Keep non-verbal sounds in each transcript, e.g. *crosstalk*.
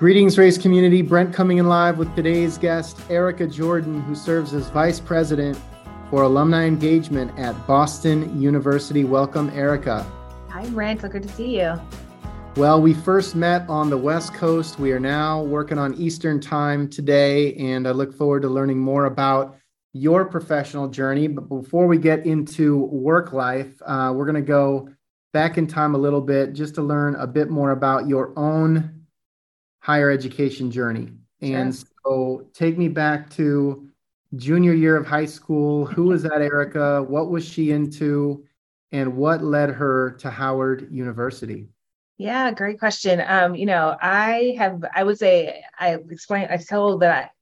Greetings, Raise community. Brent coming in live with today's guest, Erika Jordan, who serves as Vice President for Alumni Engagement at Boston University. Welcome, Erika. Hi, Brent. So good to see you. Well, we first met on the West Coast. We are now working on Eastern Time today, and I look forward to learning more about your professional journey. But before we get into work life, uh, we're going to go back in time a little bit just to learn a bit more about your own higher education journey. And sure. so take me back to junior year of high school. Who was that Erika? What was she into? And what led her to Howard University? Yeah, great question. Um, you know, I have, I would say, I explained, I told that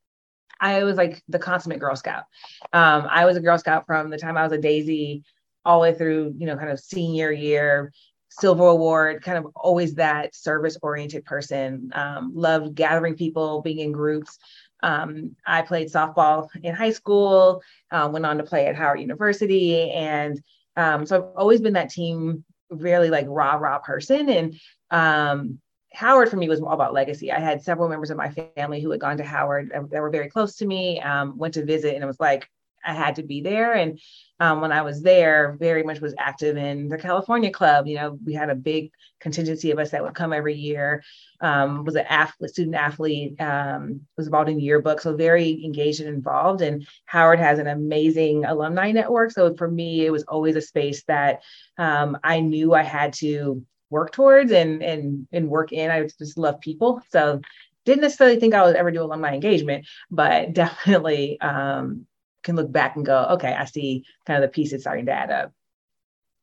I, I was like the consummate Girl Scout. Um, I was a Girl Scout from the time I was a Daisy all the way through, you know, kind of senior year. Silver Award, kind of always that service oriented person. Um, loved gathering people, being in groups. Um, I played softball in high school, uh, went on to play at Howard University. And um, so I've always been that team, really like rah rah person. And um, Howard for me was all about legacy. I had several members of my family who had gone to Howard that were very close to me, um, went to visit, and it was like, I had to be there. And um, when I was there, very much was active in the California Club. You know, we had a big contingency of us that would come every year. Um, was an athlete, student athlete. Um, was involved in yearbook, so very engaged and involved. And Howard has an amazing alumni network. So for me, it was always a space that um, I knew I had to work towards and and and work in. I just love people. So didn't necessarily think I would ever do alumni engagement, but *laughs* definitely um, can look back and go, okay, I see kind of the pieces starting to add up.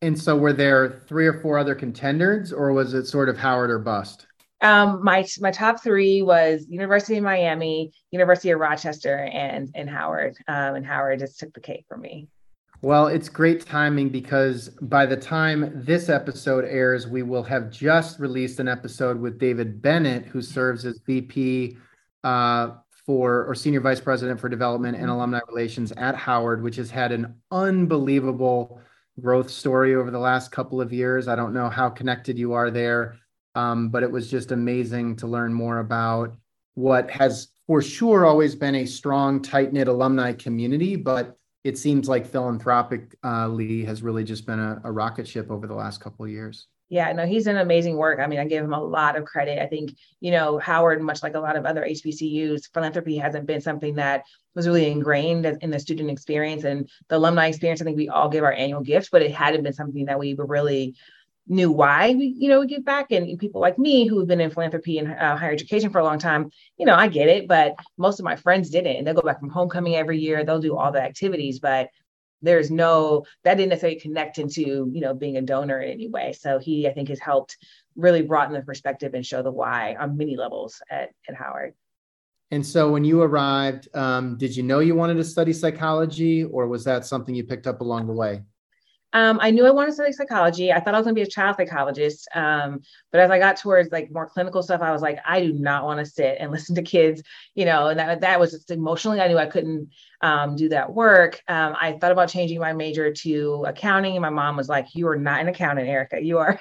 And so were there three or four other contenders or was it sort of Howard or bust? Um, my my top three was University of Miami, University of Rochester, and and Howard. Um, and Howard just took the cake for me. Well, it's great timing because by the time this episode airs, we will have just released an episode with David Bennett, who serves as VP uh, for or senior vice president for development and mm-hmm. alumni relations at Howard, which has had an unbelievable growth story over the last couple of years. I don't know how connected you are there, um, but it was just amazing to learn more about what has for sure always been a strong, tight knit alumni community, but it seems like philanthropically has really just been a, a rocket ship over the last couple of years. Yeah, no, he's done amazing work. I mean, I give him a lot of credit. I think, you know, Howard, much like a lot of other HBCUs, philanthropy hasn't been something that was really ingrained in the student experience and the alumni experience. I think we all give our annual gifts, but it hadn't been something that we really knew why we, you know, we give back. And people like me who have been in philanthropy and uh, higher education for a long time, you know, I get it, but most of my friends didn't. And they'll go back from homecoming every year. They'll do all the activities, but there's no that didn't necessarily connect into you know being a donor in any way. So he i think has helped really broaden the perspective and show the why on many levels at, at howard. And so when you arrived um, did you know you wanted to study psychology or was that something you picked up along the way um, I knew I wanted to study psychology. I thought I was going to be a child psychologist. Um, but as I got towards like more clinical stuff, I was like, I do not want to sit and *laughs* listen to kids, you know, and that, that was just emotionally, I knew I couldn't um, do that work. Um, I thought about changing my major to accounting. And my mom was like, you are not an accountant, Erika. You are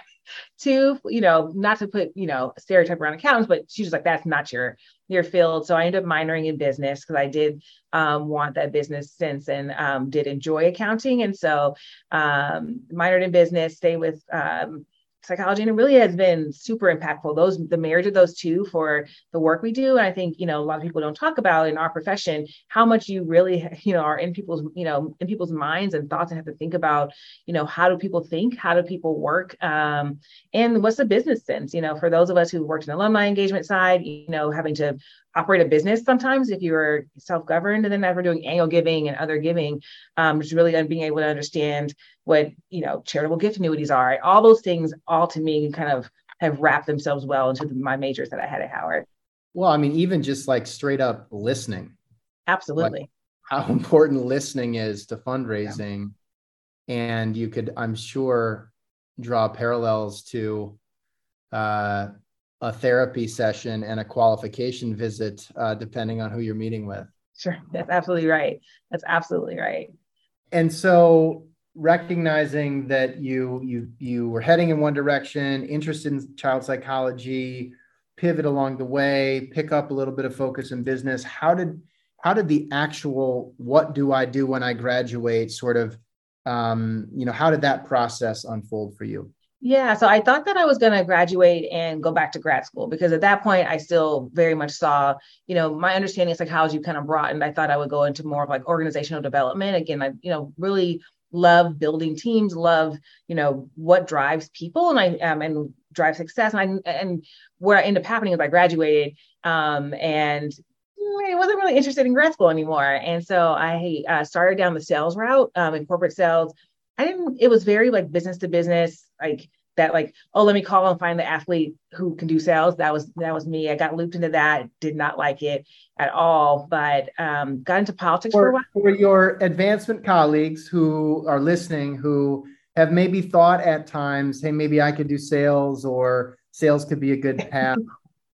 too, you know, not to put, you know, stereotype around accountants, but she was like, that's not your, your field. So I ended up minoring in business because I did um, want that business sense and um, did enjoy accounting. And so um, minored in business, stay with um, psychology and it really has been super impactful. Those the marriage of those two for the work we do and i think you know a lot of people don't talk about in our profession how much you really you know are in people's you know in people's minds and thoughts and have to think about you know how do people think? How do people work? Um, and what's the business sense? You know for those of us who worked in alumni engagement side you know having to operate a business sometimes if you're self-governed and then as we're doing annual giving and other giving um, it's really being able to understand what you know charitable gift annuities are. All those things all to me kind of have wrapped themselves well into my majors that i had at howard. Well i mean even just like straight up listening. Absolutely. Like how *laughs* important listening is to fundraising. Yeah. and you could i'm sure draw parallels to uh, a therapy session and a qualification visit, uh, depending on who you're meeting with. Sure, that's absolutely right. That's absolutely right. And so, recognizing that you you you were heading in one direction, interested in child psychology, pivot along the way, pick up a little bit of focus in business. How did how did the actual what do I do when I graduate sort of um, you know, how did that process unfold for you? Yeah, so I thought that I was going to graduate and go back to grad school because at that point I still very much saw, you know, my understanding of psychology kind of broadened. I thought I would go into more of like organizational development. Again, I, you know, really love building teams, love, you know, what drives people and I um and drive success. And I and where I ended up happening is I graduated um and I wasn't really interested in grad school anymore. And so I uh, started down the sales route um, in corporate sales. I didn't, it was very like business to business, like that, like, oh, let me call and find the athlete who can do sales. That was, that was me. I got looped into that, did not like it at all, but um, got into politics for, for a while. For your advancement colleagues who are listening, who have maybe thought at times, hey, maybe I could do sales or sales could be a good *laughs* path.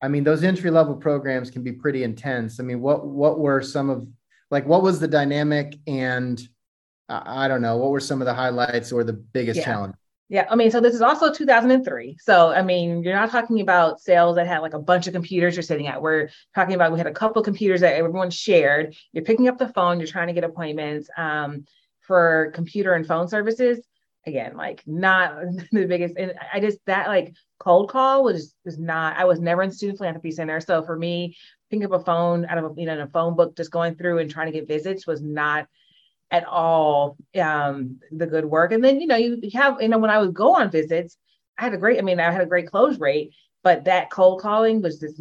I mean, those entry level programs can be pretty intense. I mean, what what were some of like what was the dynamic and I don't know what were some of the highlights or the biggest yeah. challenge? Yeah, I mean, so this is also 2003. So I mean, you're not talking about sales that had like a bunch of computers you're sitting at. We're talking about we had a couple computers that everyone shared. You're picking up the phone. You're trying to get appointments um, for computer and phone services again like not *laughs* the biggest and i just that like cold call was was not i was never in student philanthropy center so for me picking up a phone out of a you know a phone book just going through and trying to get visits was not at all um the good work. And then you know you have you know when i would go on visits i had a great i mean i had a great close rate but that cold calling was just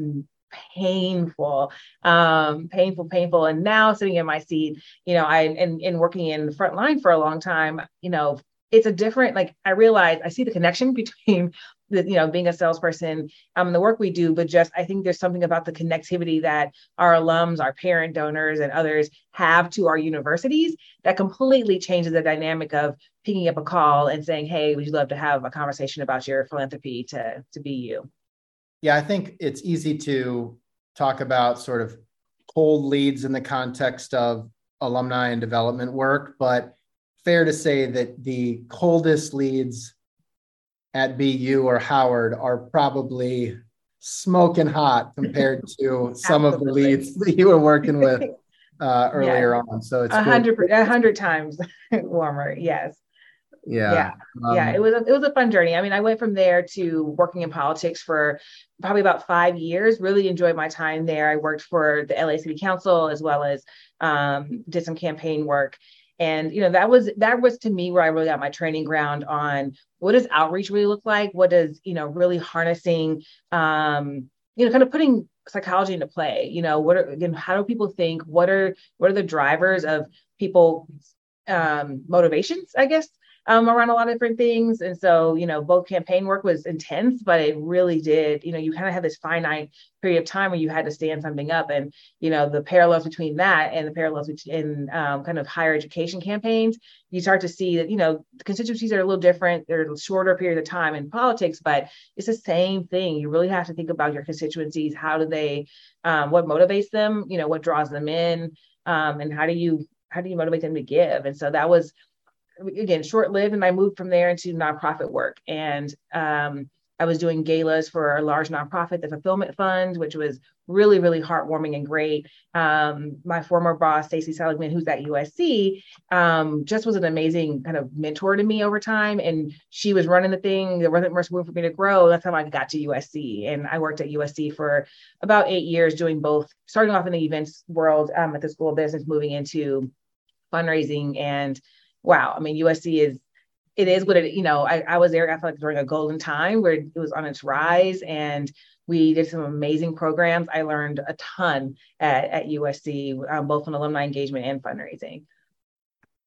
painful um painful painful. And now sitting in my seat you know i and, and working in the front line for a long time you know it's a different like i realize i see the connection *laughs* between the, you know being a salesperson um the work we do but just i think there's something about the connectivity that our alums our parent donors and others have to our universities that completely changes the dynamic of picking up a call and saying hey would you love to have a conversation about your philanthropy to to BU? Yeah i think it's easy to talk about sort of cold leads in the context of alumni and development work but fair to say that the coldest leads at BU or Howard are probably smoking hot compared to *laughs* some of the leads *laughs* that you were working with uh, earlier yeah. on. So it's a hundred a hundred times *laughs* warmer. Yes. Yeah. Yeah. Um, yeah. It was a, it was a fun journey. I mean, I went from there to working in politics for probably about five years. Really enjoyed my time there. I worked for the LA City Council as well as um, did some campaign work and you know that was that was to me where i really got my training ground on what does outreach really look like? What does you know really harnessing um you know kind of putting psychology into play you know what are again how do people think? What are what are the drivers of people um motivations i guess um, around a lot of different things. And so, you know, both campaign work was intense, but it really did, you know, you kind of had this finite period of time where you had to stand something up. And, you know, the parallels between that and the parallels between um, kind of higher education campaigns, you start to see that, you know, constituencies are a little different. They're a shorter period of time in politics, but it's the same thing. You really have to think about your constituencies. How do they, um, what motivates them, you know, what draws them in, um, and how do you, how do you motivate them to give? And so that was, again short lived and i moved from there into nonprofit work. And um, i was doing galas for a large nonprofit the fulfillment fund which was really really heartwarming and great. Um, my former boss stacy seligman who's at usc um, just was an amazing kind of mentor to me over time. And she was running the thing. There wasn't much room for me to grow. That's how i got to usc and i worked at usc for about eight years doing both starting off in the events world um, at the school of business moving into fundraising and wow, I mean, USC is it is what it, you know, I, I was there, I felt like during a golden time where it was on its rise and we did some amazing programs. I learned a ton at, at USC, um, both on alumni engagement and fundraising.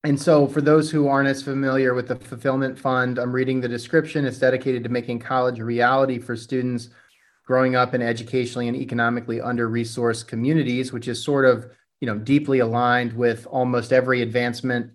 And so, for those who aren't as familiar with the Fulfillment Fund, I'm reading the description. It's dedicated to making college a reality for students growing up in educationally and economically under-resourced communities, which is sort of, you know, deeply aligned with almost every advancement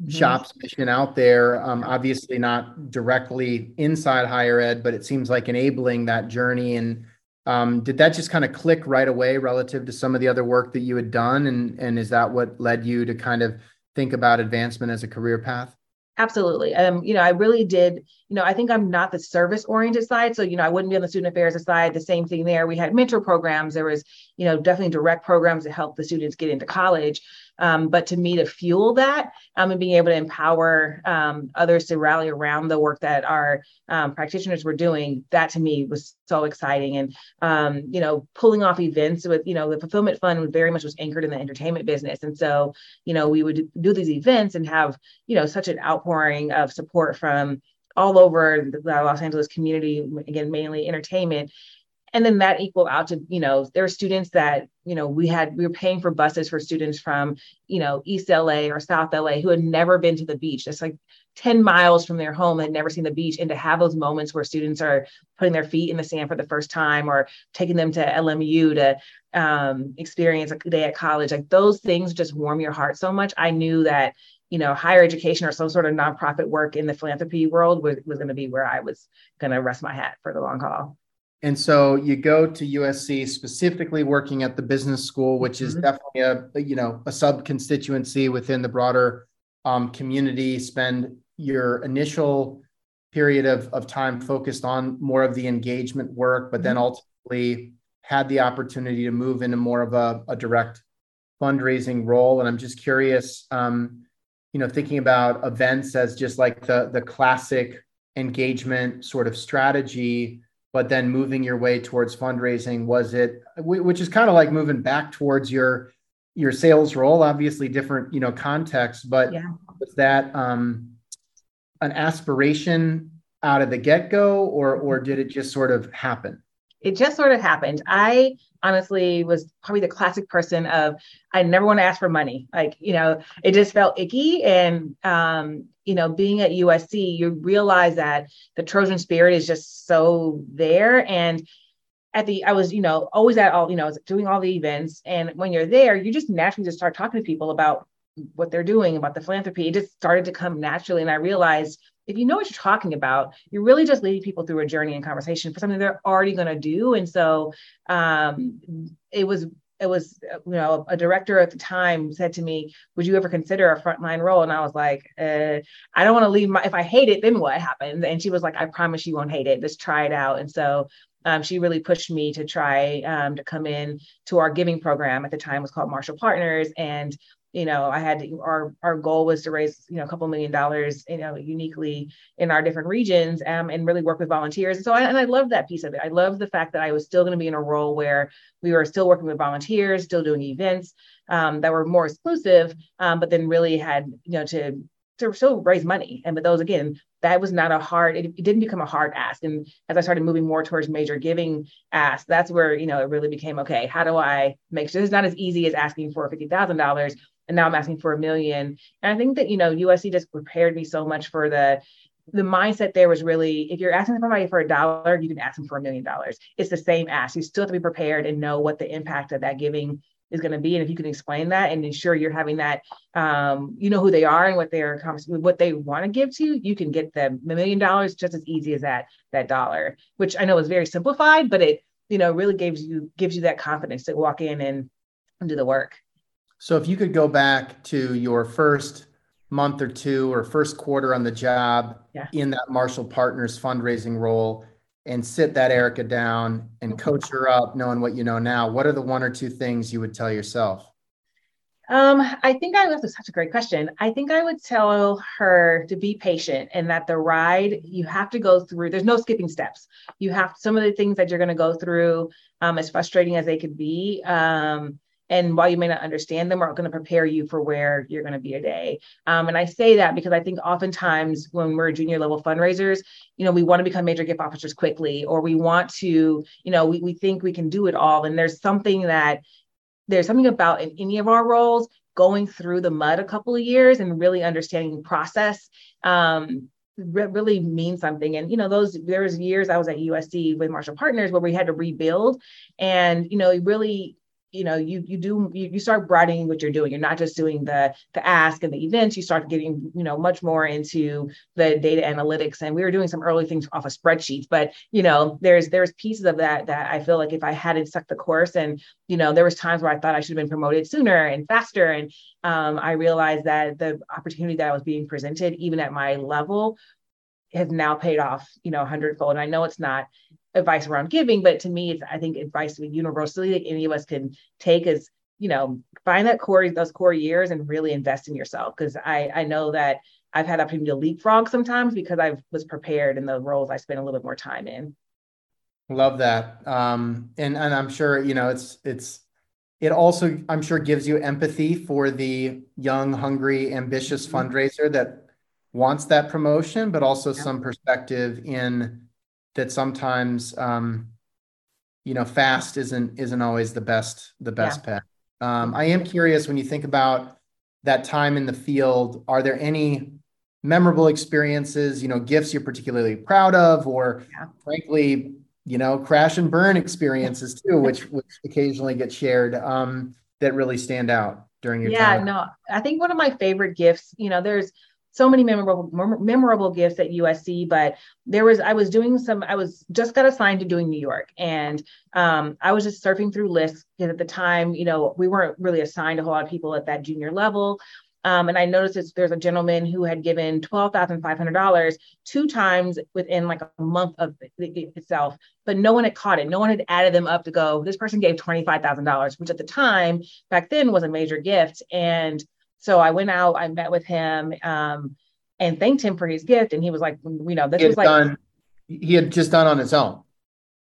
mm-hmm. shop's mission out there. Um, obviously, not directly inside higher ed, but it seems like enabling that journey. And um, did that just kind of click right away relative to some of the other work that you had done? And and is that what led you to kind of think about advancement as a career path? Absolutely. Um, you know, I really did, you know, I think I'm not the service oriented side. So, you know, I wouldn't be on the student affairs side. The same thing there. We had mentor programs. There was, you know, definitely direct programs to help the students get into college. Um, but to me, to fuel that um, and being able to empower um, others to rally around the work that our um, practitioners were doing, that to me was so exciting. And, um, you know, pulling off events with, you know, the fulfillment fund very much was anchored in the entertainment business. And so, you know, we would do these events and have, you know, such an outpouring of support from all over the Los Angeles community, again, mainly entertainment and then that equal out to you know there are students that you know we had we were paying for buses for students from you know east la or south la who had never been to the beach. It's like 10 miles from their home had never seen the beach. And to have those moments where students are putting their feet in the sand for the first time or taking them to lmu to um, experience a day at college like those things just warm your heart so much. I knew that you know higher education or some sort of nonprofit work in the philanthropy world was, was going to be where i was going to rest my hat for the long haul and so you go to USC specifically working at the business school, which is mm-hmm. definitely a you know a sub constituency within the broader um, community. Spend your initial period of, of time focused on more of the engagement work, but mm-hmm. then ultimately had the opportunity to move into more of a, a direct fundraising role. And I'm just curious, um, you know, thinking about events as just like the the classic engagement sort of strategy but then moving your way towards fundraising was it which is kind of like moving back towards your your sales role obviously different you know context but yeah. was that um an aspiration out of the get-go or or did it just sort of happen it just sort of happened. I honestly was probably the classic person of I never want to ask for money. Like, you know, it just felt icky. And um, you know, being at USC, you realize that the Trojan spirit is just so there. And at the I was, you know, always at all, you know, doing all the events. And when you're there, you just naturally just start talking to people about what they're doing, about the philanthropy. It just started to come naturally. And I realized if you know what you're talking about, you're really just leading people through a journey and conversation for something they're already going to do. And so um, it was it was you know a director at the time said to me would you ever consider a frontline role? And i was like uh, i don't want to leave my if i hate it then what happens? And she was like i promise you won't hate it. Just try it out. And so um, she really pushed me to try um, to come in to our giving program at the time was called marshall partners. And you know, I had to, our our goal was to raise you know a couple million dollars, you know, uniquely in our different regions, um, and really work with volunteers. So, I, and I love that piece of it. I love the fact that I was still going to be in a role where we were still working with volunteers, still doing events um, that were more exclusive, um, but then really had you know to to still raise money. And but those again, that was not a hard. It, it didn't become a hard ask. And as I started moving more towards major giving ask, that's where you know it really became okay. How do I make sure it's not as easy as asking for fifty thousand dollars? And now I'm asking for a million. And I think that you know USC just prepared me so much for the the mindset there was really if you're asking somebody for a dollar, you can ask them for a million dollars. It's the same ask. You still have to be prepared and know what the impact of that giving is going to be. And if you can explain that and ensure you're having that, um, you know who they are and what they're what they want to give to you, you can get them a million dollars just as easy as that that dollar. Which I know is very simplified, but it you know really gives you gives you that confidence to walk in and, and do the work. So if you could go back to your first month or two or first quarter on the job yeah. in that Marshall Partners fundraising role and sit that Erika down and coach her up, knowing what you know now, what are the one or two things you would tell yourself? Um, I think I that's such a great question. I think I would tell her to be patient and that the ride you have to go through. There's no skipping steps. You have some of the things that you're going to go through, um, as frustrating as they could be. Um, and while you may not understand them aren't going to prepare you for where you're going to be a day um, and i say that because i think oftentimes when we're junior level fundraisers you know we want to become major gift officers quickly or we want to you know we, we think we can do it all. And there's something that there's something about in any of our roles going through the mud a couple of years and really understanding process um, really means something. And you know those there was years i was at usc with marshall partners where we had to rebuild and you know really you know you you do you, you start broadening what you're doing. You're not just doing the the ask and the events. You start getting you know much more into the data analytics. And we were doing some early things off of spreadsheets but you know there's there's pieces of that that i feel like if i hadn't stuck the course and you know there was times where i thought i should have been promoted sooner and faster. And um, i realized that the opportunity that I was being presented even at my level has now paid off, you know, a hundredfold. And I know it's not advice around giving, but to me, it's I think advice universally that any of us can take is, you know, find that core those core years and really invest in yourself. Because I I know that I've had opportunity to leapfrog sometimes because I was prepared in the roles I spent a little bit more time in. Love that. Um, and and I'm sure you know it's it's it also I'm sure gives you empathy for the young, hungry, ambitious mm-hmm. fundraiser that wants that promotion, but also yeah. some perspective in that sometimes um, you know fast isn't isn't always the best the best yeah. path. Um, I am curious when you think about that time in the field. Are there any memorable experiences, you know, gifts you're particularly proud of, or yeah. frankly, you know, crash and burn experiences *laughs* too, which which occasionally get shared um, that really stand out during your yeah, time? Yeah, no, I think one of my favorite gifts, you know, there's so many memorable memorable gifts at USC. But there was I was doing some I was just got assigned to doing New York, and um, I was just surfing through lists because at the time, you know, we weren't really assigned a whole lot of people at that junior level. Um, and I noticed there's a gentleman who had given $12,500 two times within like a month of it itself, but no one had caught it. No one had added them up to go, this person gave $25,000, which at the time back then was a major gift. And so I went out, I met with him um, and thanked him for his gift. And he was like, you know, this was like, done, he had just done on his own.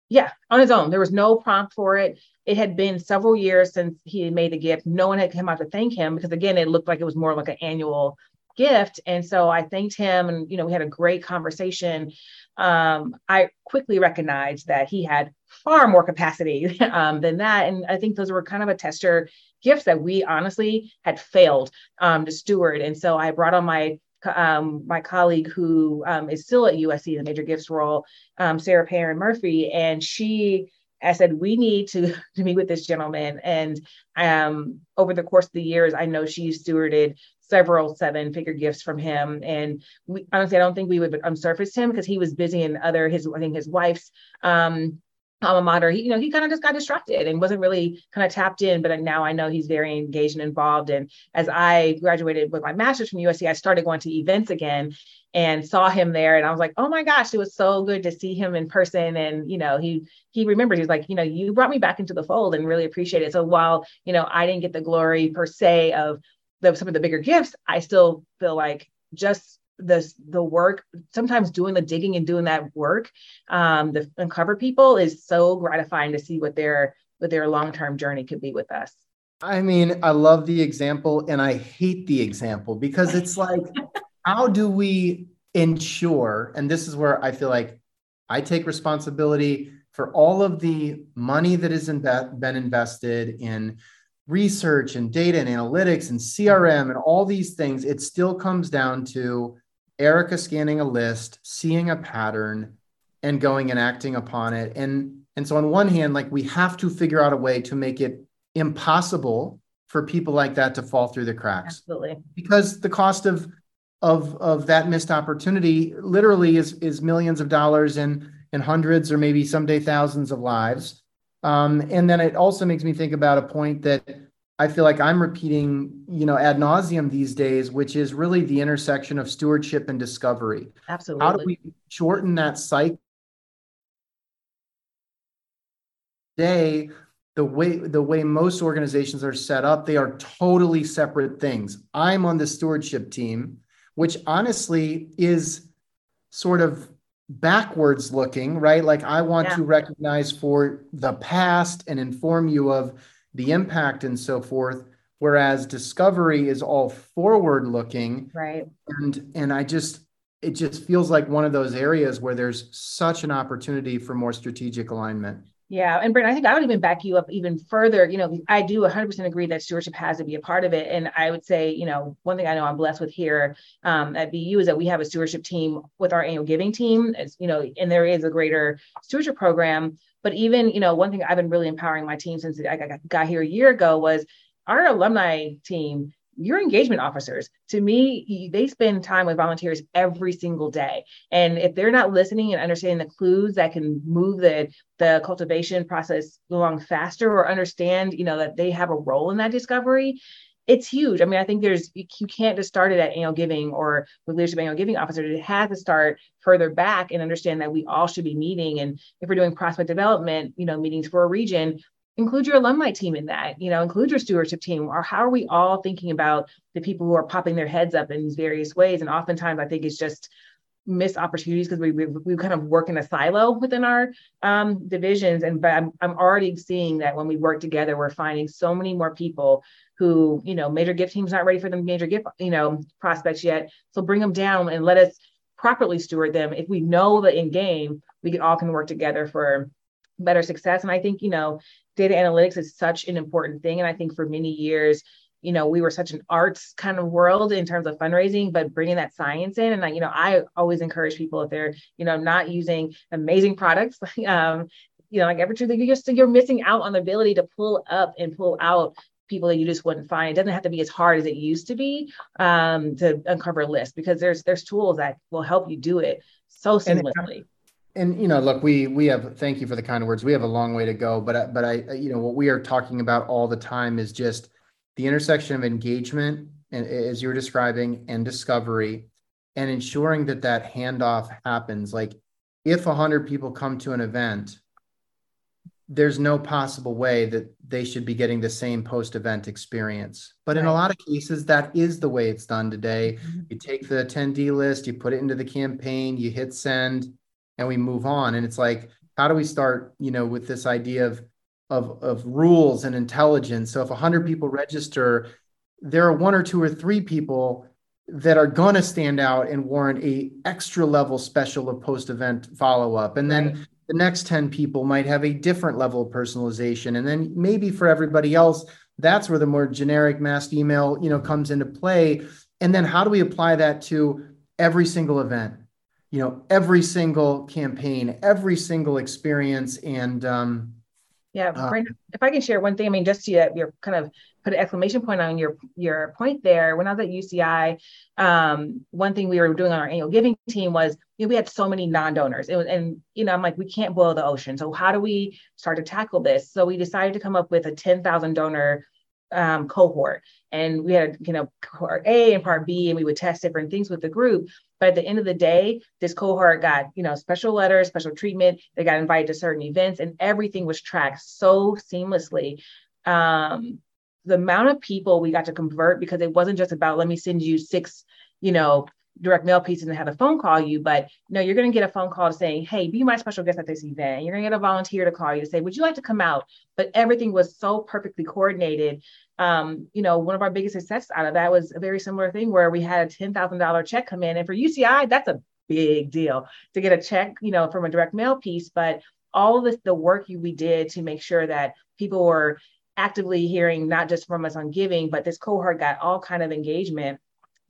Yeah, on his own. There was no prompt for it. It had been several years since he had made the gift. No one had come out to thank him because, again, it looked like it was more like an annual gift. And so I thanked him and, you know, we had a great conversation. Um, I quickly recognized that he had far more capacity *laughs* um, than that. And I think those were kind of a tester gifts that we honestly had failed um, to steward. And so I brought on my um, my colleague who um, is still at USC, the major gifts role, um, Sarah Perrin Murphy, and she I said, we need to, *laughs* to meet with this gentleman. And um, over the course of the years, I know she stewarded several seven figure gifts from him. And we, honestly, I don't think we would unsurface him because he was busy in other, his, I think his wife's um, alma mater, he, you know, he kind of just got distracted and wasn't really kind of tapped in. But now I know he's very engaged and involved. And as I graduated with my master's from USC, I started going to events again and saw him there. And I was like, oh my gosh, it was so good to see him in person. And, you know, he he remembered, he's like, you know, you brought me back into the fold and really appreciate it. So while, you know, I didn't get the glory per se of the, some of the bigger gifts, I still feel like just the the work sometimes doing the digging and doing that work um the uncover people is so gratifying to see what their what their long-term journey could be with us. I mean i love the example and i hate the example because it's like *laughs* how do we ensure and this is where i feel like i take responsibility for all of the money that has been invested in research and data and analytics and crm and all these things it still comes down to Erika scanning a list, seeing a pattern, and going and acting upon it. And and so on one hand, like we have to figure out a way to make it impossible for people like that to fall through the cracks. Absolutely. Because the cost of of of that missed opportunity literally is is millions of dollars and and hundreds or maybe someday thousands of lives. Um, and then it also makes me think about a point that I feel like I'm repeating, you know, ad nauseum these days, which is really the intersection of stewardship and discovery. Absolutely. How do we shorten that cycle? Today, the way the way most organizations are set up, they are totally separate things. I'm on the stewardship team, which honestly is sort of backwards looking, right? Like I want yeah. to recognize for the past and inform you of the impact and so forth whereas discovery is all forward looking right. And and i just it just feels like one of those areas where there's such an opportunity for more strategic alignment Yeah. And Brent, I think I would even back you up even further. You know, I do 100% agree that stewardship has to be a part of it. And I would say, you know, one thing I know I'm blessed with here um, at BU is that we have a stewardship team with our annual giving team, as, you know, and there is a greater stewardship program. But even, you know, one thing I've been really empowering my team since I got here a year ago was our alumni team your engagement officers to me they spend time with volunteers every single day and if they're not listening and understanding the clues that can move the the cultivation process along faster or understand you know that they have a role in that discovery it's huge. I mean, I think there's you can't just start it at annual giving or with leadership annual giving officers. It has to start further back and understand that we all should be meeting. And if we're doing prospect development, you know, meetings for a region, include your alumni team in that you know include your stewardship team or how are we all thinking about the people who are popping their heads up in these various ways? And oftentimes i think it's just missed opportunities because we, we, we kind of work in a silo within our um, divisions. And but I'm, I'm already seeing that when we work together we're finding so many more people who you know major gift teams not ready for the major gift you know prospects yet. So bring them down and let us properly steward them. If we know the end game we can all can work together for better success. And i think you know data analytics is such an important thing. And I think for many years, you know, we were such an arts kind of world in terms of fundraising, but bringing that science in. And, I, you know, I always encourage people if they're, you know, not using amazing products, *laughs* um, you know, like EverTrue you're just, you're missing out on the ability to pull up and pull out people that you just wouldn't find. It doesn't have to be as hard as it used to be um, to uncover a list because there's there's tools that will help you do it so seamlessly and you know look we we have thank you for the kind words. We have a long way to go but but i you know what we are talking about all the time is just the intersection of engagement and as you were describing and discovery and ensuring that that handoff happens. Like if 100 people come to an event there's no possible way that they should be getting the same post event experience. But in a lot of cases that is the way it's done today. Mm-hmm. you take the attendee list you put it into the campaign you hit send and we move on. And it's like how do we start you know with this idea of of of rules and intelligence? So if 100 people register there are one or two or three people that are going to stand out and warrant a extra level special of post event follow up and then the next 10 people might have a different level of personalization. And then maybe for everybody else that's where the more generic mass email you know comes into play. And then how do we apply that to every single event you know every single campaign every single experience and um yeah uh, if i can share one thing i mean just to uh, your kind of put an exclamation point on your your point there when i was at uci um, one thing we were doing on our annual giving team was you know, we had so many non-donors was, and you know i'm like we can't boil the ocean so how do we start to tackle this? So we decided to come up with a 10000 donor um, cohort and we had you know part a and part b and we would test different things with the group but at the end of the day this cohort got you know special letters special treatment they got invited to certain events and everything was tracked so seamlessly um, the amount of people we got to convert because it wasn't just about let me send you six you know direct mail pieces and have a phone call you, but no, you're going to get a phone call saying, Hey, be my special guest at this event. You're going to get a volunteer to call you to say, Would you like to come out? But everything was so perfectly coordinated. Um, you know, one of our biggest successes out of that was a very similar thing where we had a $10,000 check come in. And for UCI, that's a big deal to get a check, you know, from a direct mail piece. But all this, the work we did to make sure that people were actively hearing not just from us on giving, but this cohort got all kind of engagement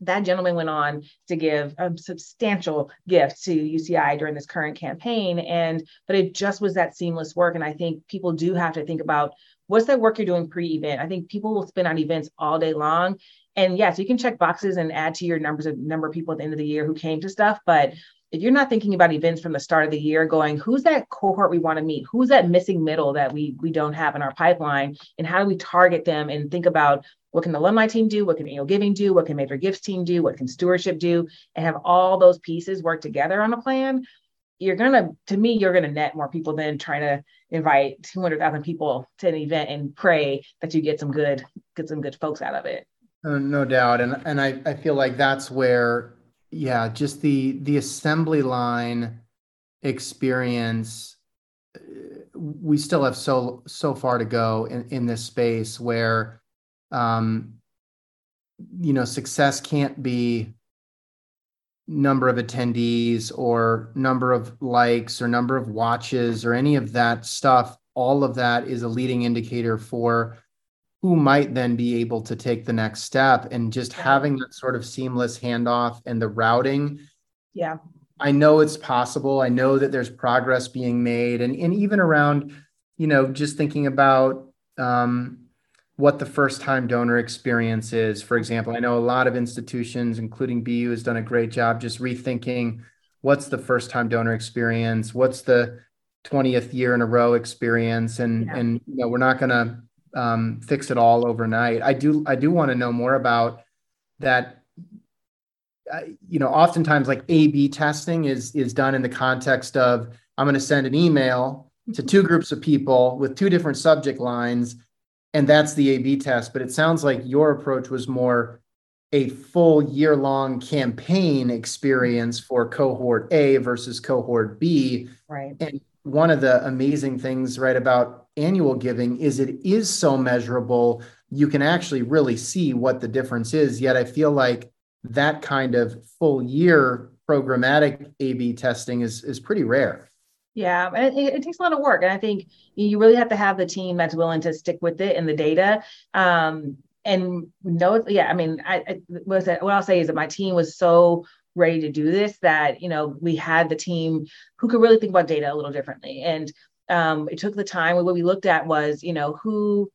that gentleman went on to give a substantial gift to UCI during this current campaign. And but it just was that seamless work. And I think people do have to think about what's that work you're doing pre-event. I think people will spend on events all day long. And yes, you can check boxes and add to your numbers of number of people at the end of the year who came to stuff. But if you're not thinking about events from the start of the year, going, who's that cohort we want to meet? Who's that missing middle that we we don't have in our pipeline? And how do we target them and think about what can the alumni team do? What can annual giving do? What can major gifts team do? What can stewardship do? And have all those pieces work together on a plan. You're gonna, to me, you're gonna net more people than trying to invite 200,000 people to an event and pray that you get some good, get some good folks out of it. Uh, no doubt, and and I I feel like that's where, yeah, just the the assembly line experience uh, we still have so so far to go in, in this space where um, you know, success can't be number of attendees or number of likes or number of watches or any of that stuff. all of that is a leading indicator for who might then be able to take the next step and just having that sort of seamless handoff and the routing. Yeah. I know it's possible. I know that there's progress being made and, and even around, you know, just thinking about um, what the first time donor experience is. For example, I know a lot of institutions, including BU, has done a great job just rethinking what's the first time donor experience, what's the 20th year in a row experience, and yeah. and you know we're not going to um, fix it all overnight. I do I do want to know more about that. Uh, you know, oftentimes like A/B testing is is done in the context of I'm going to send an email to two groups of people with two different subject lines and that's the A B test. But it sounds like your approach was more a full year long campaign experience for cohort A versus cohort B. Right. And one of the amazing things, right, about annual giving is it is so measurable. You can actually really see what the difference is. Yet I feel like that kind of full year programmatic A B testing is, is pretty rare. Yeah, it, it, takes a lot of work, and I think you really have to have the team that's willing to stick with it and the data. Um, and no, yeah, I mean, I, I what, what I'll say is that my team was so ready to do this that you know we had the team who could really think about data a little differently, and um, it took the time. What we looked at was, you know, who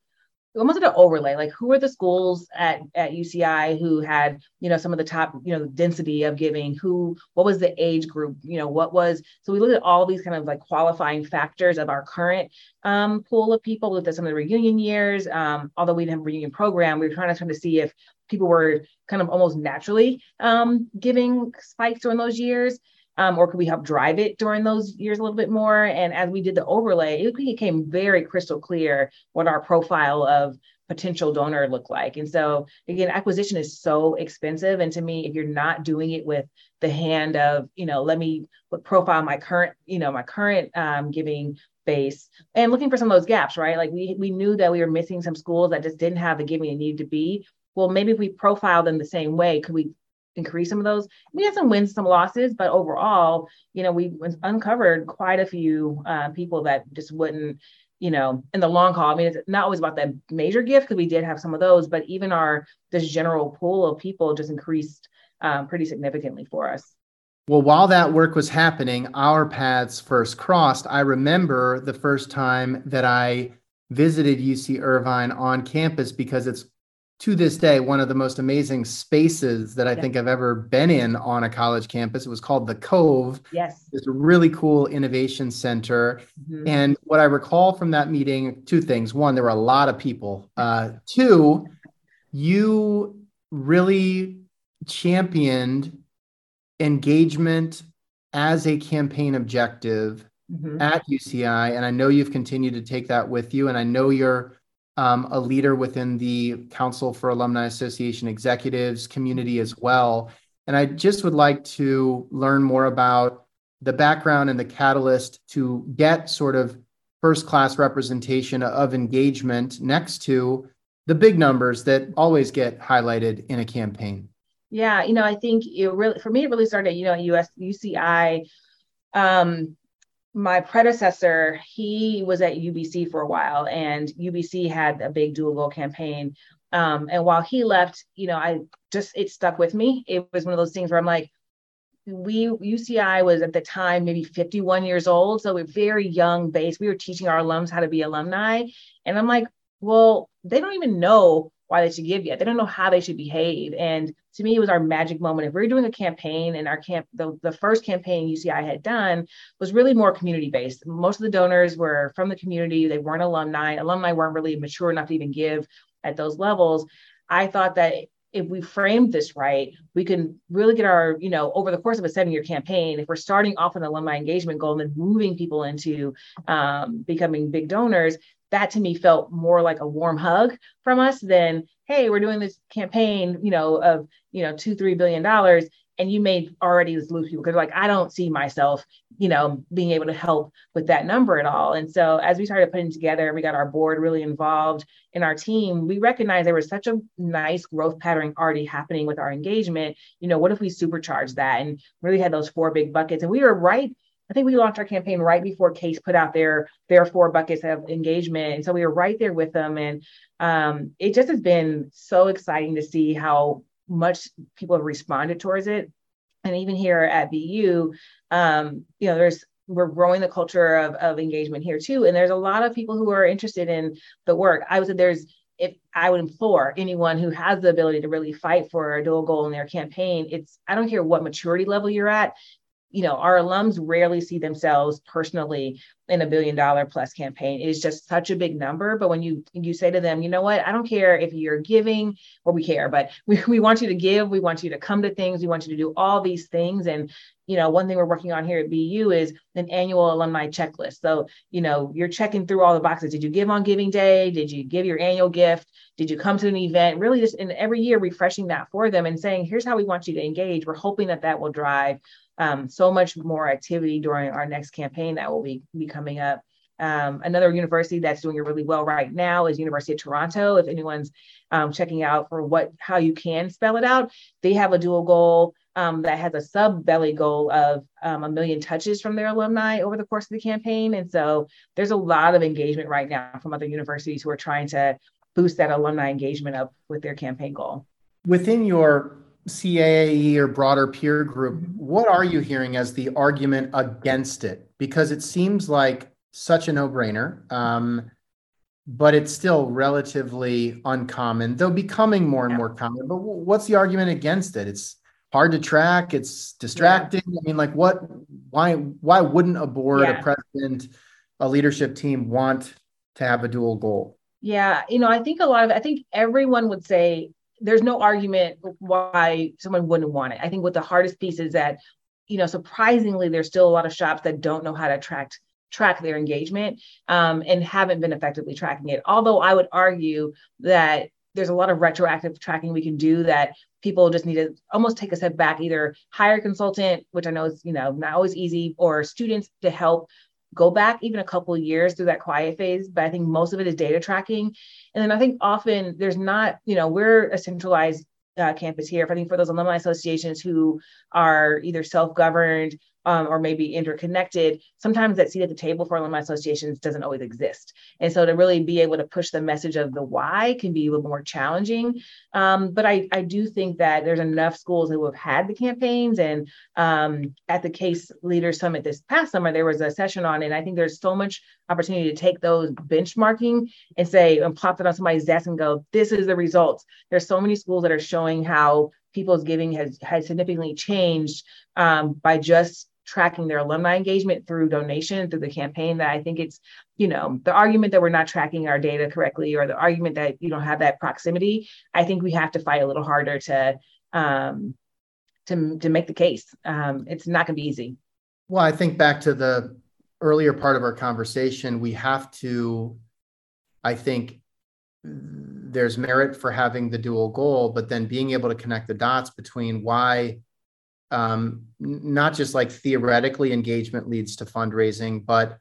almost like an overlay like who are the schools at at uci who had you know some of the top you know density of giving? Who what was the age group? You know what was so we looked at all these kind of like qualifying factors of our current um, pool of people. We looked at some of the reunion years um, although we didn't have a reunion program we were trying to trying to see if people were kind of almost naturally um, giving spikes during those years um, or could we help drive it during those years a little bit more? And as we did the overlay, it became very crystal clear what our profile of potential donor looked like. And so again, acquisition is so expensive. And to me, if you're not doing it with the hand of, you know, let me profile my current, you know, my current um, giving base and looking for some of those gaps, right? Like we we knew that we were missing some schools that just didn't have the giving it needed to be. Well, maybe if we profile them the same way, could we increase some of those. We had some wins, some losses, but overall, you know, we uncovered quite a few uh, people that just wouldn't, you know, in the long haul. I mean, it's not always about that major gift because we did have some of those, but even our this general pool of people just increased um, pretty significantly for us. Well, while that work was happening, our paths first crossed. I remember the first time that I visited UC Irvine on campus because it's to this day one of the most amazing spaces that I yeah. think I've ever been in on a college campus. It was called the Cove. Yes. It's a really cool innovation center. Mm-hmm. And what I recall from that meeting, two things. One, there were a lot of people. Uh, two, you really championed engagement as a campaign objective mm-hmm. at UCI. And I know you've continued to take that with you. And I know you're um, a leader within the Council for Alumni Association executives community as well. And I just would like to learn more about the background and the catalyst to get sort of first class representation of engagement next to the big numbers that always get highlighted in a campaign. Yeah, you know, I think it really for me it really started, you know, US UCI um, my predecessor, he was at UBC for a while, and UBC had a big dual goal campaign. Um, and while he left, you know, I just it stuck with me. It was one of those things where I'm like, we UCI was at the time maybe 51 years old, so we're very young base. We were teaching our alums how to be alumni, and I'm like, well, they don't even know why they should give yet. They don't know how they should behave. And to me, it was our magic moment. If we are doing a campaign and our camp, the, the first campaign UCI had done was really more community based. Most of the donors were from the community. They weren't alumni. Alumni weren't really mature enough to even give at those levels. I thought that if we framed this right, we can really get our, you know, over the course of a seven year campaign, if we're starting off an alumni engagement goal and then moving people into um, becoming big donors, that to me felt more like a warm hug from us than hey we're doing this campaign you know of you know two three billion dollars and you made already lose people. Because like i don't see myself you know being able to help with that number at all. And so as we started putting together we got our board really involved in our team we recognized there was such a nice growth pattern already happening with our engagement. You know what if we supercharge that and really had those four big buckets? And we were right I think we launched our campaign right before Case put out their their four buckets of engagement, and so we were right there with them. And um, it just has been so exciting to see how much people have responded towards it. And even here at BU, um, you know, there's we're growing the culture of, of engagement here too. And there's a lot of people who are interested in the work. I would say there's if I would implore anyone who has the ability to really fight for a dual goal in their campaign, it's I don't care what maturity level you're at, you know, our alums rarely see themselves personally in a billion dollar plus campaign. It is just such a big number. But when you you say to them, you know what, I don't care if you're giving or we care, but *laughs* we, we want you to give, we want you to come to things, we want you to do all these things. And, you know, one thing we're working on here at BU is an annual alumni checklist. So, you know, you're checking through all the boxes. Did you give on giving day? Did you give your annual gift? Did you come to an event? Really just in every year refreshing that for them and saying, here's how we want you to engage. We're hoping that that will drive um, so much more activity during our next campaign that will be, be coming up. Um, another university that's doing really well right now is University of Toronto. If anyone's um, checking out for what how you can spell it out, they have a dual goal um, that has a sub belly goal of um, a million touches from their alumni over the course of the campaign. And so there's a lot of engagement right now from other universities who are trying to boost that alumni engagement up with their campaign goal. Within your CAAE or broader peer group, what are you hearing as the argument against it? Because it seems like such a no brainer, um, but it's still relatively uncommon, though becoming more and yeah. more common. But what's the argument against it? It's hard to track, it's distracting. Yeah. I mean, like, what, why, why wouldn't a board, yeah. a president, a leadership team want to have a dual goal? Yeah, you know, I think a lot of I think everyone would say there's no argument why someone wouldn't want it. I think what the hardest piece is that, you know, surprisingly, there's still a lot of shops that don't know how to track track their engagement um, and haven't been effectively tracking it. Although I would argue that there's a lot of retroactive tracking we can do that people just need to almost take a step back, either hire a consultant, which I know is you know not always easy, or students to help go back even a couple years through that quiet phase, but I think most of it is data tracking. And then I think often there's not, you know, we're a centralized uh, campus here. I think for those alumni associations who are either self-governed um, or maybe interconnected, sometimes that seat at the table for alumni associations doesn't always exist. And so to really be able to push the message of the why can be a little more challenging. Um, but I, I do think that there's enough schools who have had the campaigns. And um, at the CASE Leader Summit this past summer, there was a session on it. And I think there's so much opportunity to take those benchmarking and say, and plop it on somebody's desk and go, this is the results. There's so many schools that are showing how people's giving has, has significantly changed um, by just tracking their alumni engagement through donation through the campaign that i think it's you know the argument that we're not tracking our data correctly or the argument that you don't have that proximity i think we have to fight a little harder to um to, to make the case. Um it's not going to be easy. Well i think back to the earlier part of our conversation we have to i think there's merit for having the dual goal but then being able to connect the dots between why um, not just like theoretically engagement leads to fundraising, but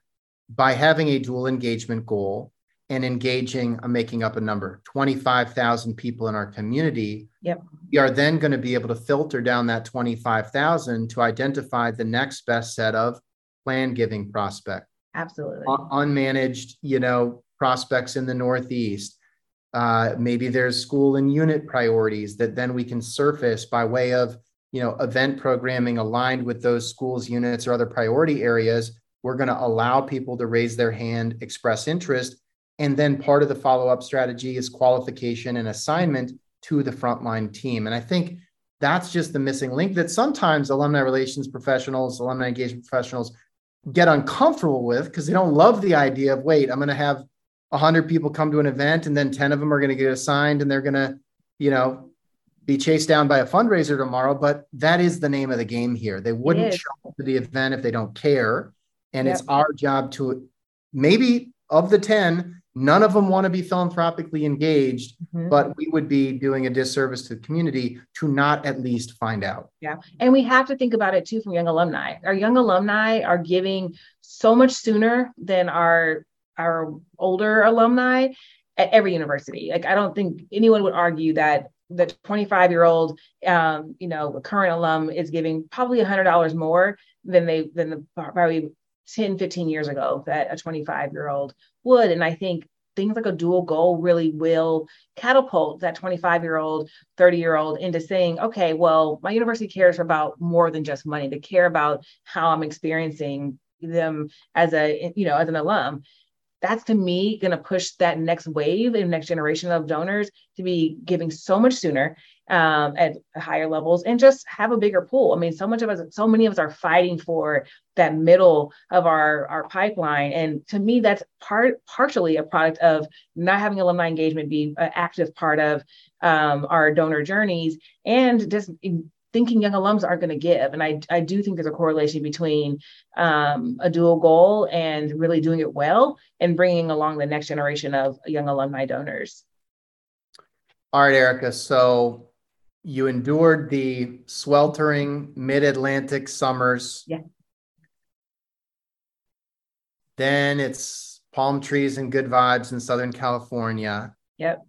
by having a dual engagement goal and engaging, I'm making up a number, 25,000 people in our community, yep. we are then going to be able to filter down that 25,000 to identify the next best set of plan giving prospect. Absolutely. unmanaged, you know, prospects in the Northeast. Uh, maybe there's school and unit priorities that then we can surface by way of you know event programming aligned with those schools units or other priority areas we're going to allow people to raise their hand express interest and then part of the follow-up strategy is qualification and assignment to the frontline team. And i think that's just the missing link that sometimes alumni relations professionals alumni engagement professionals get uncomfortable with because they don't love the idea of wait i'm going to have 100 people come to an event and then 10 of them are going to get assigned and they're going to you know be chased down by a fundraiser tomorrow, but that is the name of the game here. They wouldn't show up to the event if they don't care. And yep. it's our job to maybe of the 10, none of them want to be philanthropically engaged, mm-hmm. but we would be doing a disservice to the community to not at least find out. Yeah. And we have to think about it too from young alumni. Our young alumni are giving so much sooner than our our older alumni at every university. Like I don't think anyone would argue that the 25 year old um, you know current alum is giving probably $100 more than they than the probably 10, 15 years ago that a 25 year old would. And I think things like a dual goal really will catapult that 25 year old 30 year old into saying okay well my university cares about more than just money to care about how i'm experiencing them as a you know as an alum that's to me going to push that next wave and next generation of donors to be giving so much sooner um, at higher levels and just have a bigger pool. I mean, so much of us, so many of us are fighting for that middle of our, our pipeline. And to me, that's part partially a product of not having alumni engagement be an active part of um, our donor journeys and just thinking young alums aren't going to give. And I, I do think there's a correlation between um, a dual goal and really doing it well and bringing along the next generation of young alumni donors. All right, Erika. So you endured the sweltering mid-Atlantic summers. Yeah. Then it's palm trees and good vibes in Southern California. Yep.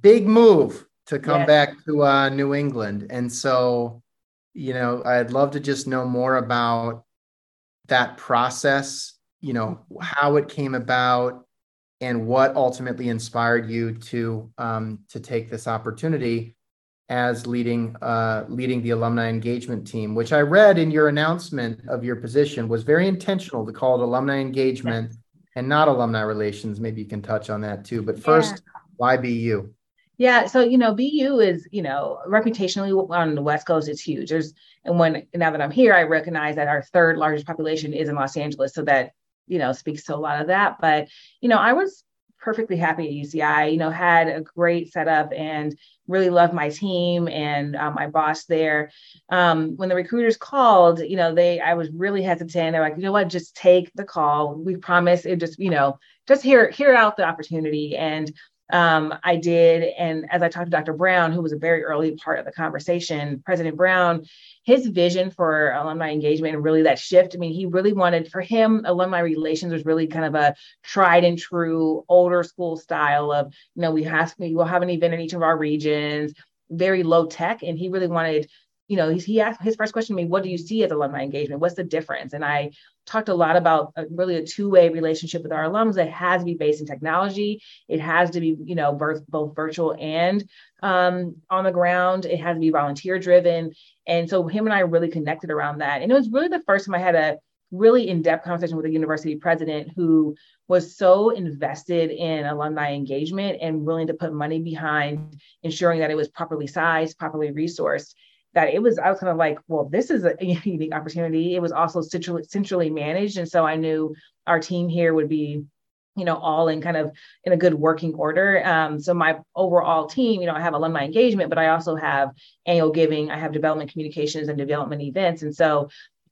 Big move to come back to uh, New England. And so, you know, I'd love to just know more about that process, you know, how it came about and what ultimately inspired you to um, to take this opportunity as leading uh, leading the alumni engagement team, which I read in your announcement of your position was very intentional to call it alumni engagement yes. and not alumni relations. Maybe you can touch on that too. But first, yeah. why BU? Yeah, so you know, BU is you know reputationally on the West Coast, it's huge. There's and when now that I'm here, I recognize that our third largest population is in Los Angeles, so that you know speaks to a lot of that. But you know, I was perfectly happy at UCI. You know, had a great setup and really loved my team and um, my boss there. Um, when the recruiters called, you know, they I was really hesitant. They're like, you know what, just take the call. We promise it. Just you know, just hear hear out the opportunity and um, I did. And as I talked to Dr. Brown, who was a very early part of the conversation, President Brown, his vision for alumni engagement and really that shift. I mean, he really wanted for him, alumni relations was really kind of a tried and true older school style of, you know, we have we will have an event in each of our regions, very low tech. And he really wanted you know, he asked his first question to me, what do you see as alumni engagement? What's the difference? And I talked a lot about a, really a two-way relationship with our alums that has to be based in technology. It has to be, you know, both, both virtual and um, on the ground. It has to be volunteer driven. And so him and I really connected around that. And it was really the first time I had a really in-depth conversation with a university president who was so invested in alumni engagement and willing to put money behind ensuring that it was properly sized, properly resourced that it was I was kind of like, well, this is a *laughs* unique opportunity. It was also centrally centrally managed, and so I knew our team here would be you know all in kind of in a good working order. Um, so my overall team you know i have alumni engagement but i also have annual giving i have development communications and development events. And so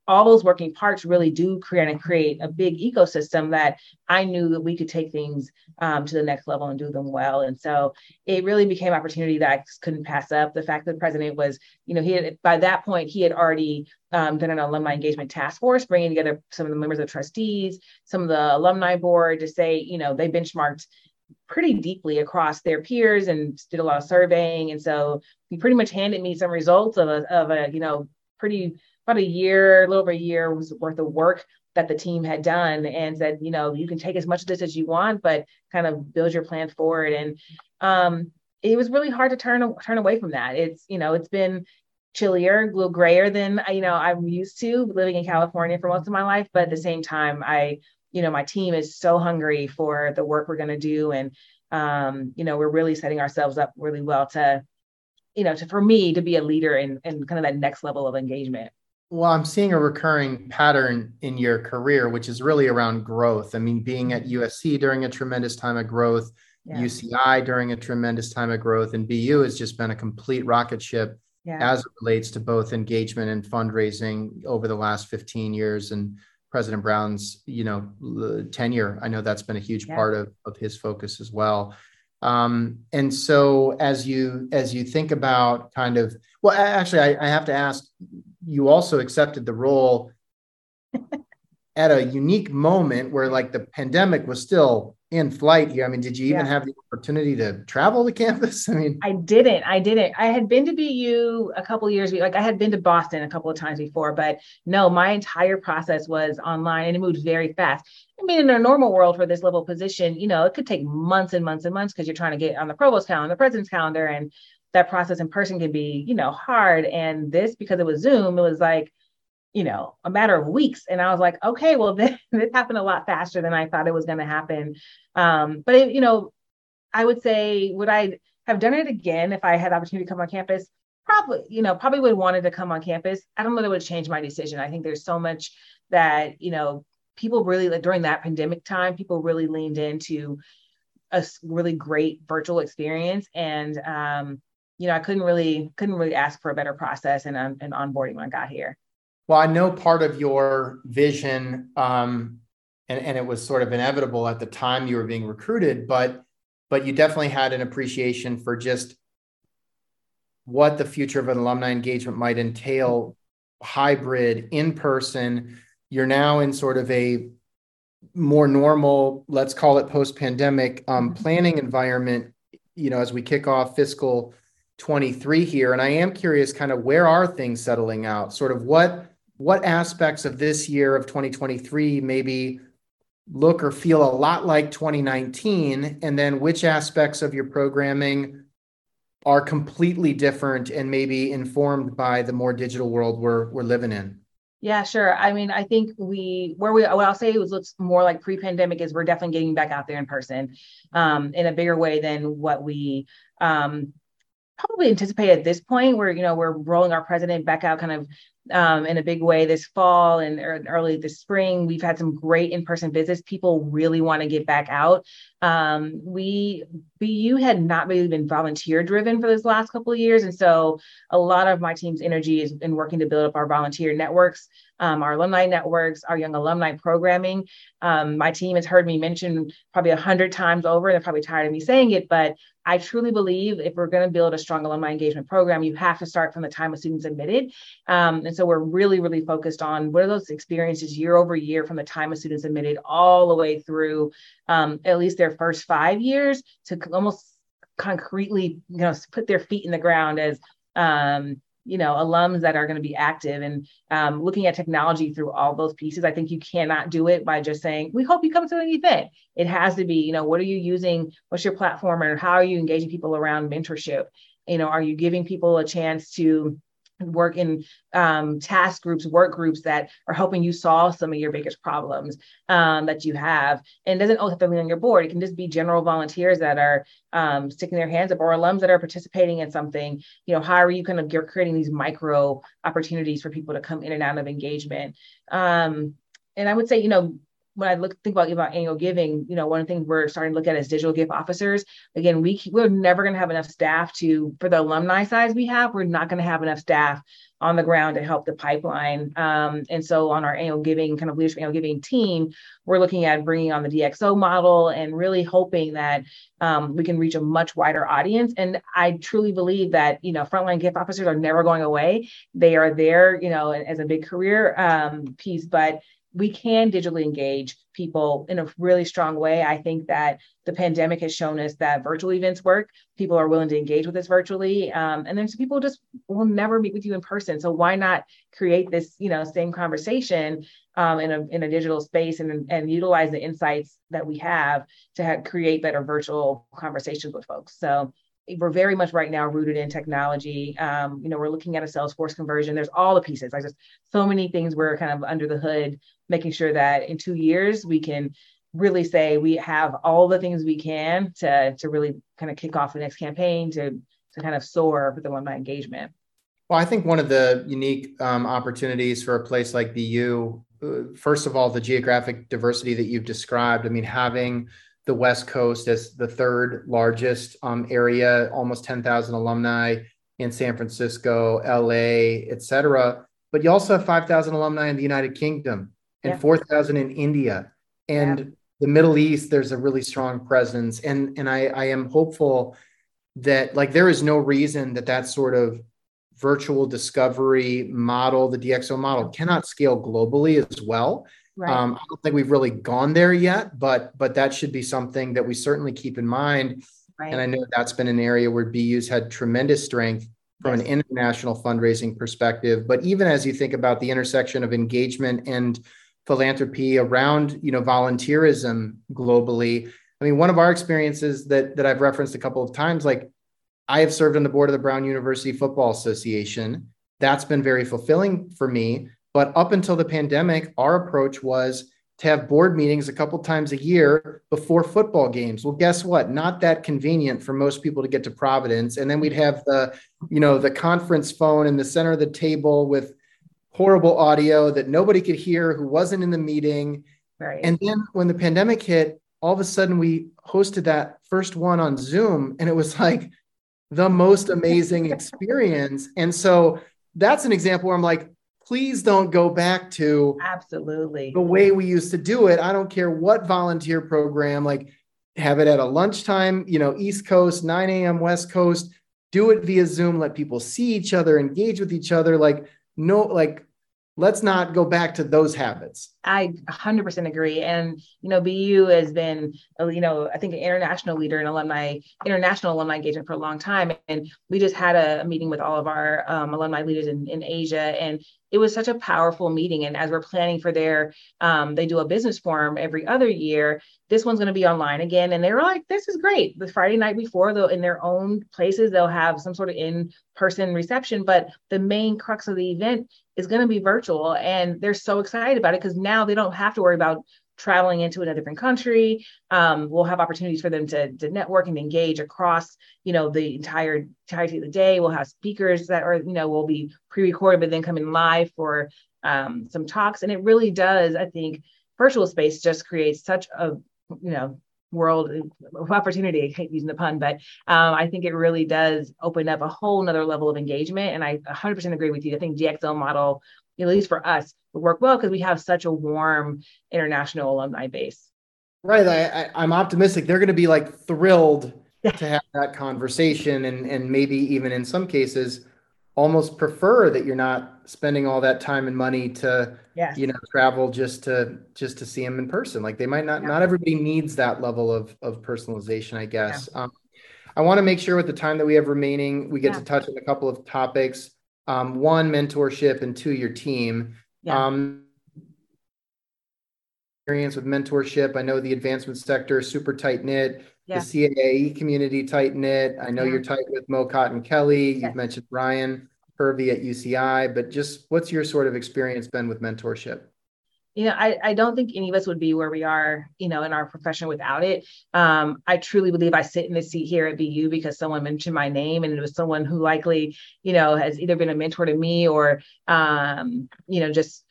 all those working parts really do create and create a big ecosystem that I knew that we could take things um, to the next level and do them well. And so it really became opportunity that I couldn't pass up. The fact that the president was, you know, he had by that point he had already um, done an alumni engagement task force, bringing together some of the members of trustees, some of the alumni board to say, you know, they benchmarked pretty deeply across their peers and did a lot of surveying. And so he pretty much handed me some results of a, of a you know, pretty about a year, a little over a year was worth of work that the team had done and said, you know, you can take as much of this as you want, but kind of build your plan forward. And um, it was really hard to turn turn away from that. It's, you know, it's been chillier, a little grayer than you know I'm used to living in California for most of my life. But at the same time, I, you know, my team is so hungry for the work we're going to do, and um, you know, we're really setting ourselves up really well to, you know, to for me to be a leader in in kind of that next level of engagement. Well, I'm seeing a recurring pattern in your career, which is really around growth. I mean, being at USC during a tremendous time of growth, yeah. UCI during a tremendous time of growth, and BU has just been a complete rocket ship yeah. as it relates to both engagement and fundraising over the last 15 years. And President Brown's, you know, tenure, I know that's been a huge yeah. part of, of his focus as well. Um, and so as you as you think about kind of well, actually, I, I have to ask you also accepted the role *laughs* at a unique moment where like the pandemic was still in flight here. I mean, did you even yeah. have the opportunity to travel to *laughs* campus? I mean, I didn't. I didn't. I had been to BU a couple years. Like I had been to Boston a couple of times before, but no, my entire process was online and it moved very fast. I mean, in a normal world for this level position, you know, it could take months and months and months because you're trying to get on the provost calendar, the president's calendar, and that process in person can be, you know, hard. And this, because it was Zoom, it was like, you know, a matter of weeks. And I was like, okay, well, *laughs* this, this happened a lot faster than I thought it was going to happen. Um, but, it, you know, I would say, would I have done it again if I had the opportunity to come on campus? Probably, you know, probably would have wanted to come on campus. I don't know that it would change my decision. I think there's so much that, you know, people really, like during that pandemic time, people really leaned into a really great virtual experience. And, um, you know, I couldn't really, couldn't really ask for a better process and, um, and onboarding when I got here. Well, I know part of your vision, um, and, and it was sort of inevitable at the time you were being recruited, but but you definitely had an appreciation for just what the future of an alumni engagement might entail, hybrid, in person. You're now in sort of a more normal, let's call it post-pandemic um, mm-hmm. planning environment. You know, as we kick off fiscal 23 here, and I am curious, kind of where are things settling out? Sort of what what aspects of this year of 2023 maybe look or feel a lot like 2019 and then which aspects of your programming are completely different and maybe informed by the more digital world we're we're living in yeah sure i mean i think we where we what i'll say was looks more like pre-pandemic is we're definitely getting back out there in person um, in a bigger way than what we um, probably anticipate at this point where you know we're rolling our president back out kind of um, in a big way this fall and early this spring. We've had some great in-person visits. People really want to get back out. Um, we BU had not really been volunteer driven for this last couple of years, and so a lot of my team's energy is in working to build up our volunteer networks, um, our alumni networks, our young alumni programming. Um, my team has heard me mention probably a hundred times over. They're probably tired of me saying it, but I truly believe if we're going to build a strong alumni engagement program, you have to start from the time a student's admitted. Um, and so we're really, really focused on what are those experiences year over year from the time a student's admitted all the way through um, at least their first five years to almost concretely, you know, put their feet in the ground as um, you know alums that are going to be active and um, looking at technology through all those pieces i think you cannot do it by just saying we hope you come to an event. It has to be you know what are you using? What's your platform? And how are you engaging people around mentorship? You know are you giving people a chance to work in um, task groups, work groups that are helping you solve some of your biggest problems um, that you have. And it doesn't always have to be on your board. It can just be general volunteers that are um, sticking their hands up or alums that are participating in something. You know, how are you kind of you're creating these micro opportunities for people to come in and out of engagement? Um, and I would say, you know, when I look think about about annual giving, you know, one of the things we're starting to look at is digital gift officers. Again, we we're never going to have enough staff to for the alumni size we have. We're not going to have enough staff on the ground to help the pipeline. Um, and so on our annual giving kind of leadership annual giving team, we're looking at bringing on the DXO model and really hoping that um, we can reach a much wider audience. And I truly believe that you know frontline gift officers are never going away. They are there, you know, as a big career um, piece, but we can digitally engage people in a really strong way. I think that the pandemic has shown us that virtual events work. People are willing to engage with us virtually, um, and then some people just will never meet with you in person. So why not create this, you know, same conversation um, in a in a digital space and and utilize the insights that we have to have, create better virtual conversations with folks. So we're very much right now rooted in technology. Um, you know, we're looking at a Salesforce conversion. There's all the pieces. I just so many things we're kind of under the hood, making sure that in two years we can really say we have all the things we can to to really kind of kick off the next campaign to to kind of soar with alumni engagement. Well, I think one of the unique um, opportunities for a place like BU, first of all, the geographic diversity that you've described. I mean, having the West Coast as the third largest um, area, almost 10,000 alumni in San Francisco, LA, et cetera. But you also have 5,000 alumni in the United Kingdom and yeah. 4,000 in India. And yeah. the Middle East, there's a really strong presence. And, and I, I am hopeful that like there is no reason that that sort of virtual discovery model, the DXO model, cannot scale globally as well Right. Um, I don't think we've really gone there yet, but but that should be something that we certainly keep in mind. Right. And I know that's been an area where BU's had tremendous strength from yes. an international fundraising perspective. But even as you think about the intersection of engagement and philanthropy around you know volunteerism globally, I mean, one of our experiences that that I've referenced a couple of times, like I have served on the board of the Brown University Football Association. That's been very fulfilling for me but up until the pandemic, our approach was to have board meetings a couple times a year before football games. Well, guess what? Not that convenient for most people to get to Providence. And then we'd have the, you know, the conference phone in the center of the table with horrible audio that nobody could hear who wasn't in the meeting. Right. And then when the pandemic hit, all of a sudden we hosted that first one on Zoom and it was like the most amazing experience. And so that's an example where I'm like, please don't go back to absolutely the way we used to do it. I don't care what volunteer program, like have it at a lunchtime, you know, East Coast, 9 a.m. West Coast, do it via Zoom, let people see each other, engage with each other. Like, no, like let's not go back to those habits. I 100% agree. And, you know, BU has been, uh, you know, I think an international leader in alumni, international alumni engagement for a long time. And we just had a, meeting with all of our um, alumni leaders in, in Asia. And it was such a powerful meeting. And as we're planning for their, um, they do a business forum every other year. This one's going to be online again. And they were like, this is great. The Friday night before, though, in their own places, they'll have some sort of in person reception. But the main crux of the event is going to be virtual. And they're so excited about it because now they don't have to worry about traveling into a different country. Um, we'll have opportunities for them to, to network and engage across, you know, the entire entirety of the day. We'll have speakers that are, you know, will be pre-recorded, but then coming live for um, some talks. And it really does, I think, virtual space just creates such a, you know, world of opportunity. I hate using the pun, but um, I think it really does open up a whole nother level of engagement. And I 100% agree with you. I think DXO model, at least for us, would work well because we have such a warm international alumni base. Right. I, I, am optimistic. They're going to be like thrilled to have that conversation and, and maybe even in some cases almost prefer that you're not spending all that time and money to yes. you know travel just to just to see them in person like they might not yeah. not everybody needs that level of of personalization i guess yeah. um, i want to make sure with the time that we have remaining we get yeah. to touch on a couple of topics um, one mentorship and two your team um, experience with mentorship i know the advancement sector is super tight knit the CAAE community tight knit. I know you're tight with Mo Cotton Kelly. You've mentioned Brian Hervey at UCI, but just what's your sort of experience been with mentorship? you know, I, I don't think any of us would be where we are, you know, in our profession without it. Um, I truly believe I sit in the seat here at BU because someone mentioned my name and it was someone who likely, you know, has either been a mentor to me or, um, you know, just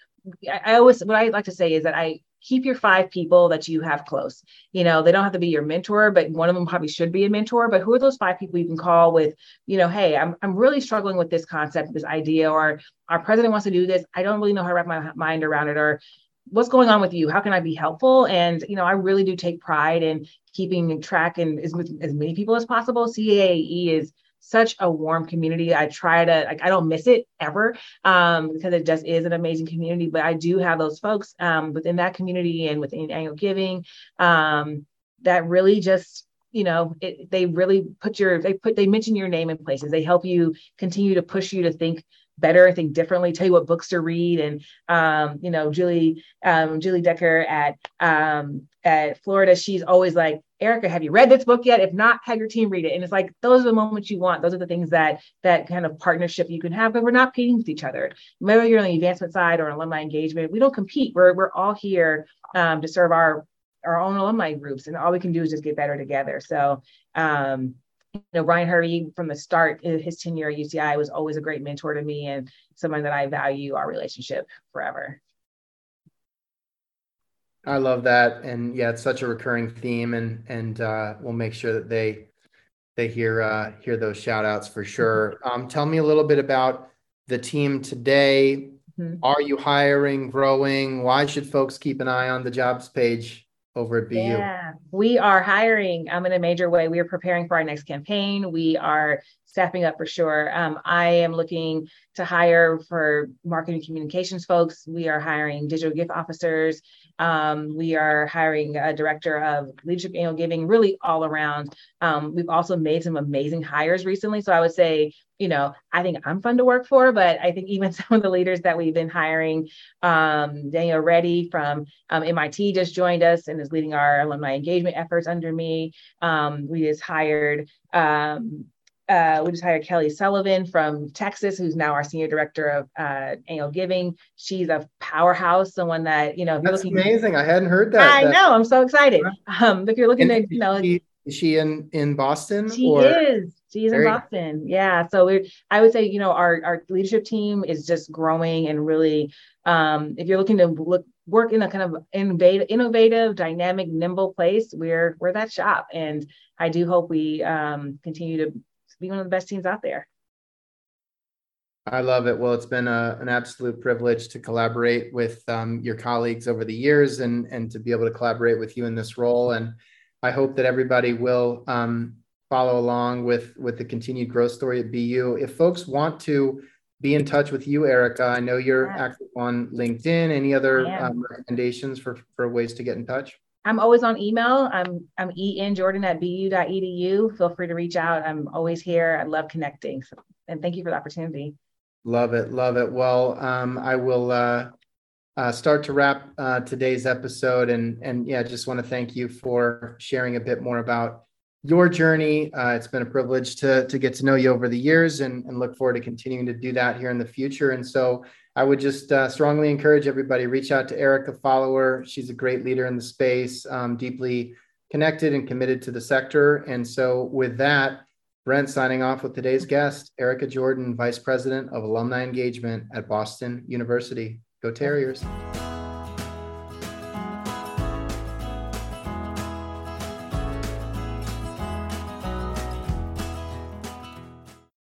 I always what I like to say is that I keep your five people that you have close. You know, they don't have to be your mentor, but one of them probably should be a mentor. But who are those five people you can call with, you know, hey, I'm, I'm really struggling with this concept, this idea, or our president wants to do this. I don't really know how to wrap my mind around it, or what's going on with you? How can I be helpful? And, you know, I really do take pride in keeping track and as, as many people as possible. CAAE is such a warm community. I try to like I don't miss it ever um, because it just is an amazing community. But I do have those folks um, within that community and within annual giving um, that really just you know it, they really put your they put they mention your name in places. They help you continue to push you to think better, think differently, tell you what books to read. And um, you know, Julie, um, Julie Decker at um, at Florida, she's always like, Erika, have you read this book yet? If not, have your team read it. And it's like those are the moments you want. Those are the things that that kind of partnership you can have. But we're not competing with each other. Whether you're on the advancement side or alumni engagement, we don't compete. We're we're all here um, to serve our our own alumni groups, and all we can do is just get better together. So um, you know, Brian Hervey from the start, his tenure at UCI was always a great mentor to me and someone that I value our relationship forever. I love that, and yeah, it's such a recurring theme, and and uh, we'll make sure that they they hear uh, hear those shout outs for sure. Um, tell me a little bit about the team today. Mm-hmm. Are you hiring, growing? Why should folks keep an eye on the jobs page over at BU? Yeah, we are hiring um, in a major way. We are preparing for our next campaign. We are stepping up for sure. Um, I am looking to hire for marketing communications folks. We are hiring digital gift officers. Um, we are hiring a director of leadership annual giving, really all around. Um, we've also made some amazing hires recently. So I would say, you know, I think I'm fun to work for, but I think even *laughs* some of the leaders that we've been hiring, um, Daniel Reddy from um, MIT just joined us and is leading our alumni engagement efforts under me. Um, we just hired um, uh, we just hired Kelly Sullivan from Texas, who's now our senior director of uh, annual giving. She's a powerhouse, someone that you know. That's looking, amazing. I hadn't heard that. I that, know. I'm so excited. *laughs* Um, if you're looking to, you know, she, is she in in Boston? She or? is. She's in Boston. Yeah. So we, I would say, you know, our our leadership team is just growing and really. Um, if you're looking to look work in a kind of innovative, innovative, dynamic, nimble place, we're we're that shop, and I do hope we um, continue to be one of the best teams out there. I love it. Well, it's been a, an absolute privilege to collaborate with um, your colleagues over the years and, and to be able to collaborate with you in this role. And I hope that everybody will um, follow along with, with the continued growth story at BU. If folks want to be in touch with you, Erika, I know you're yeah. active on LinkedIn. Any other um, recommendations for, for ways to get in touch? I'm always on email. I'm I'm enjordan at bu.edu. Feel free to reach out. I'm always here. I love connecting. So, and thank you for the opportunity. Love it. Love it. Well, um, I will uh, uh, start to wrap uh, today's episode. And, and yeah, just want to thank you for sharing a bit more about your journey. Uh, it's been a privilege to, to get to know you over the years and, and look forward to continuing to do that here in the future. And so I would just uh, strongly encourage everybody reach out to Erika, follow her. She's a great leader in the space, um, deeply connected and committed to the sector. And so, with that, Brent signing off with today's guest, Erika Jordan, Vice President of Alumni Engagement at Boston University. Go Terriers.